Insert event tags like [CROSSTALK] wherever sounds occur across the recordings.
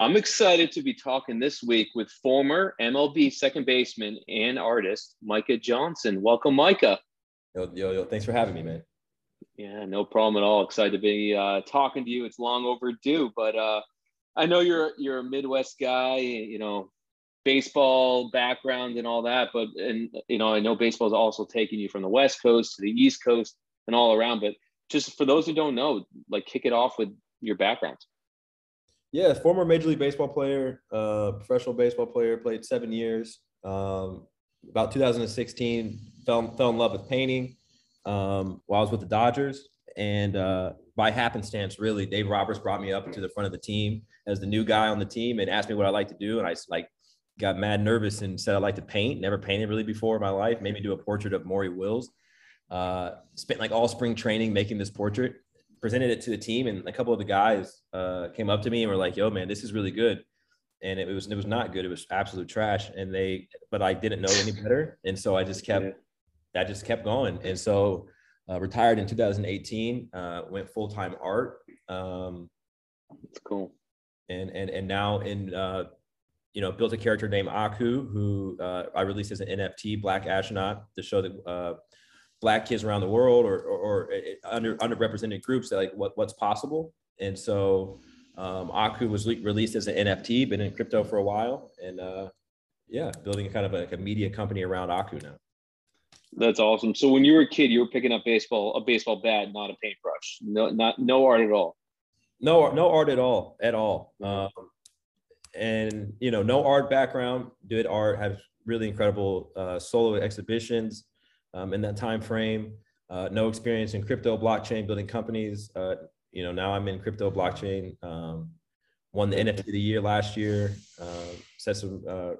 I'm excited to be talking this week with former MLB second baseman and artist Micah Johnson. Welcome, Micah. Yo, yo, yo, thanks for having me, man. Yeah, no problem at all. Excited to be uh, talking to you. It's long overdue, but uh, I know you're you're a Midwest guy. You know, baseball background and all that. But and you know, I know baseball is also taking you from the West Coast to the East Coast and all around. But just for those who don't know, like kick it off with your background. Yeah, former Major League Baseball player, uh, professional baseball player, played seven years. Um, about 2016, fell, fell in love with painting um, while I was with the Dodgers. And uh, by happenstance, really, Dave Roberts brought me up to the front of the team as the new guy on the team and asked me what I like to do. And I like got mad nervous and said I like to paint. Never painted really before in my life. Maybe do a portrait of Maury Wills. Uh, spent like all spring training making this portrait presented it to the team, and a couple of the guys uh, came up to me and were like, "Yo, man, this is really good." And it was it was not good. It was absolute trash. And they, but I didn't know any better, and so I just kept that just kept going. And so uh, retired in 2018. Uh, went full time art. Um, That's cool. And and and now in uh, you know built a character named Aku, who uh, I released as an NFT, Black Astronaut, to show that uh, black kids around the world or, or, or under underrepresented groups that like what, what's possible. And so um, Aku was le- released as an NFT, been in crypto for a while, and uh, yeah, building a kind of a, like a media company around Aku now. That's awesome. So when you were a kid, you were picking up baseball, a baseball bat, not a paintbrush. No, not no art at all. No, no art at all, at all. Um, and you know, no art background. Did art have really incredible uh, solo exhibitions um, in that time frame. Uh, no experience in crypto, blockchain, building companies. Uh, you know, now I'm in crypto, blockchain. Um, won the NFT of the year last year. Uh, set some uh,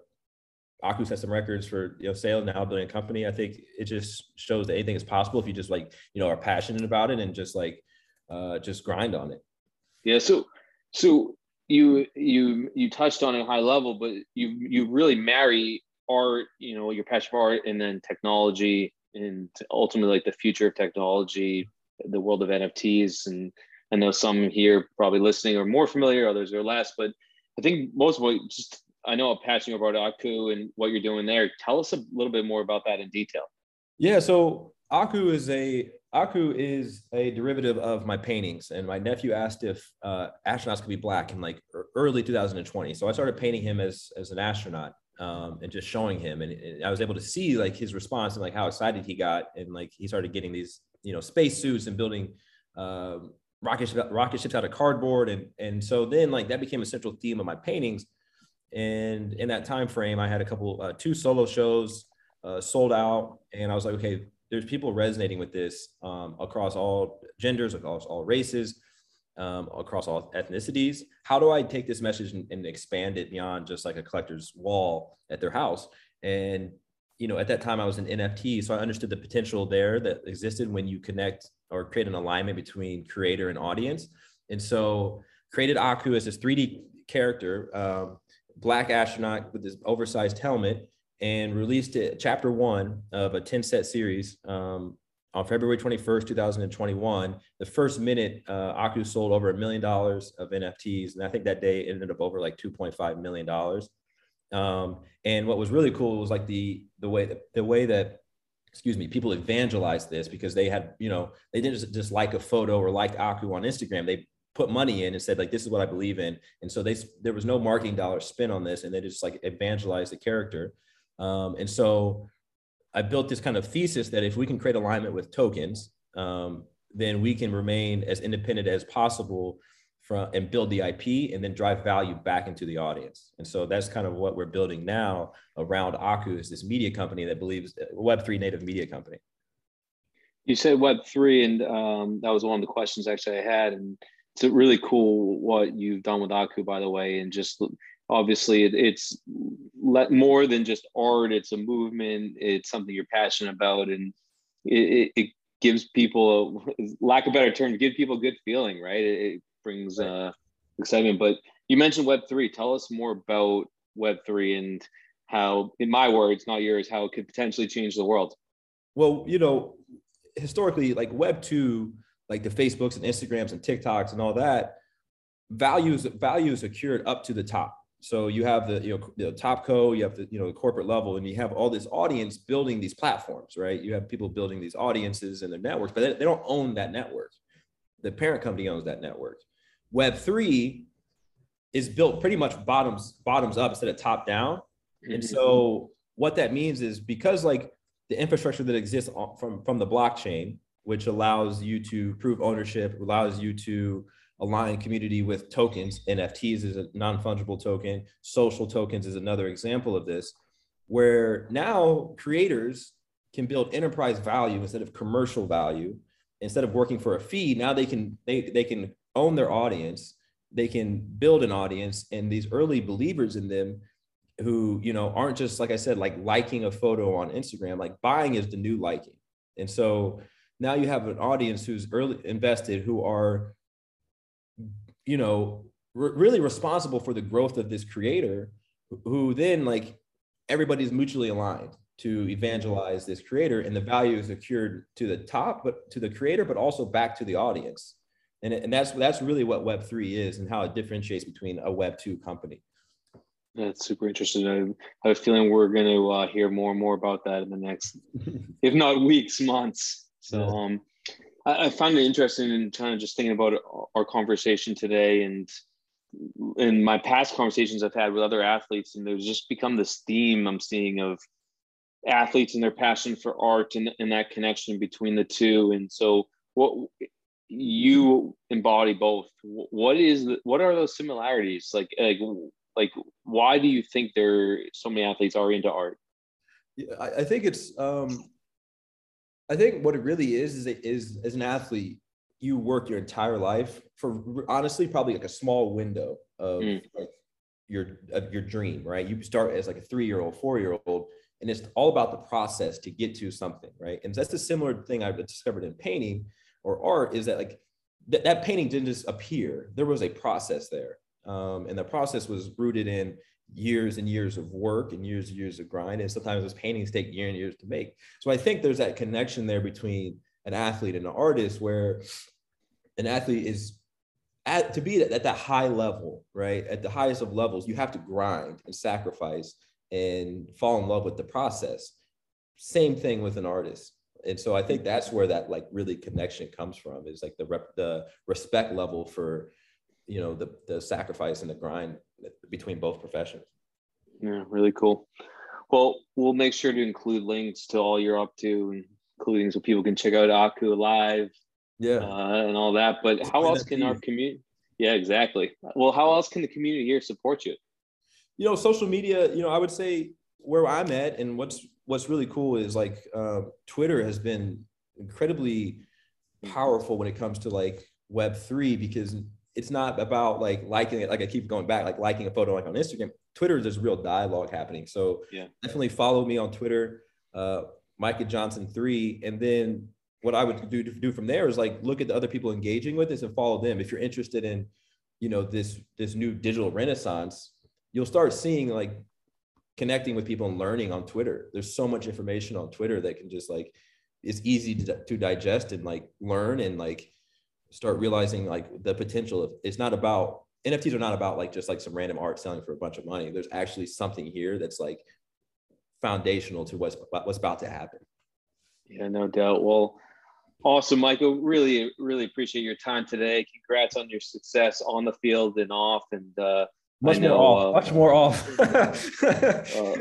Aku set some records for you know sale now building a company. I think it just shows that anything is possible if you just like you know are passionate about it and just like uh, just grind on it. Yeah. So so you you you touched on a high level, but you you really marry art, you know, your passion for art, and then technology and ultimately like the future of technology, the world of NFTs. And I know some here probably listening are more familiar, others are less, but I think most of what just I know a passion about Aku and what you're doing there. Tell us a little bit more about that in detail. Yeah, so Aku is a Aku is a derivative of my paintings, and my nephew asked if uh, astronauts could be black in like early 2020. So I started painting him as as an astronaut, um, and just showing him. And, and, i was able to see like his response and like how excited he got. And like he started getting these you know space suits and building uh, rocket, rocket ships out of cardboard. And and so then like that became a central theme of my paintings. And in that time frame i had a couple uh, two solo shows uh, sold out. And i was like okay there's people resonating with this um, across all genders across all races um, across all ethnicities. How do I take this message and, and, expand it beyond just like a collector's wall at their house? And you know, at that time I was an NFT, so I understood the potential there that existed when you connect or create an alignment between creator and audience. And so created Aku as this 3D character, um, black astronaut with this oversized helmet, and released it chapter one of a 10 set series um, on February 21st, 2021, the first minute, uh, Aku sold over a million dollars of NFTs. And I think that day ended up over like $2.5 million. Um, and what was really cool was like the, the way that, the way that, excuse me, people evangelized this because they had, you know, they didn't just, just like a photo or like Aku on Instagram. They put money in and said like, this is what I believe in. And so they, there was no marketing dollar spent on this and they just like evangelized the character. Um, and so I built this kind of thesis that if we can create alignment with tokens, um, then we can remain as independent as possible from and build the IP and then drive value back into the audience. And so that's kind of what we're building now around Aku is this media company that believes Web3 native media company. You said Web3, and um, that was one of the questions actually I had. And it's really cool what you've done with Aku, by the way, and just obviously it, it's let more than just art it's a movement it's something you're passionate about and it, it gives people a [LAUGHS] lack of better term give people a good feeling right? It, it brings uh excitement. But you mentioned web3 tell us more about web3 and how in my words not yours how it could potentially change the world. Well you know historically like web 2 like the facebooks and instagrams and tiktoks and all that values values secured up to the top. So you have the you know the top co, you have the you know the corporate level, and you have all this audience building these platforms, right? You have people building these audiences and their networks, but they, they don't own that network. The parent company owns that network. Web three is built pretty much bottoms bottoms up instead of top down, mm-hmm. and so what that means is because like the infrastructure that exists from from the blockchain, which allows you to prove ownership, allows you to align community with tokens. NFTs is a non fungible token. Social tokens is another example of this, where now creators can build enterprise value instead of commercial value. Instead of working for a fee, now they can they, they can own their audience. They can build an audience, and these early believers in them who you know aren't just like I said, like liking a photo on Instagram. Like buying is the new liking, and so now you have an audience who's early invested, who are you know, re- really responsible for the growth of this creator who then like everybody's mutually aligned to evangelize this creator and the value is secured to the top but to the creator but also back to the audience. And, and that's that's really what web 3 is and how it differentiates between a web 2 company. That's super interesting. I have a feeling we're going to uh, hear more and more about that in the next [LAUGHS] if not weeks months. So um I, I find it interesting in kind of just thinking about our conversation today and in my past conversations I've had with other athletes, and there's just become this theme I'm seeing of athletes and their passion for art and, and that connection between the two. And so, what you embody both. What is the, what are those similarities? Like, like, like, why do you think there so many athletes are into art? I, I think it's um, I think what it really is is is as an athlete, you work your entire life for honestly probably like a small window of mm. like your of your dream, right? You start as like a three year old, four year old, and it's all about the process to get to something, right? And that's a similar thing I've discovered in painting or art is that like th- that painting didn't just appear. There was a process there, um, and the process was rooted in years and years of work and years and years of grind. And sometimes those paintings take years and years to make. So I think there's that connection there between an athlete and an artist where an athlete is at to be at, at that high level, right? At the highest of levels, you have to grind and sacrifice and fall in love with the process. Same thing with an artist. And so I think that's where that like really connection comes from is like the rep, the respect level for you know the the sacrifice and the grind between both professions. Yeah, really cool. Well, we'll make sure to include links to all you're up to, including so people can check out Aku live, yeah, uh, and all that. But how else can our community? Yeah, exactly. Well, how else can the community here support you? You know, social media. You know, I would say where I'm at, and what's what's really cool is like uh, Twitter has been incredibly powerful when it comes to like Web three because it's not about like liking it. Like I keep going back, like liking a photo like on Instagram. Twitter, there's real dialogue happening. So yeah. definitely follow me on Twitter, uh, Micah Johnson three, and then what I would do to do from there is like look at the other people engaging with this and follow them. If you're interested in, you know, this this new digital renaissance, you'll start seeing like connecting with people and learning on Twitter. There's so much information on Twitter that can just like it's easy to, to digest and like learn and like start realizing like the potential of it's not about NFTs are not about like just like some random art selling for a bunch of money. There's actually something here that's like foundational to what's what's about to happen. Yeah, no doubt. Well, awesome, Michael. Really, really appreciate your time today. Congrats on your success on the field and off. And uh, much know, more off. Uh, much more off. [LAUGHS] uh,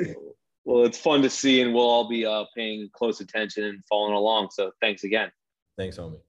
well, it's fun to see, and we'll all be uh, paying close attention and following along. So, thanks again. Thanks, homie.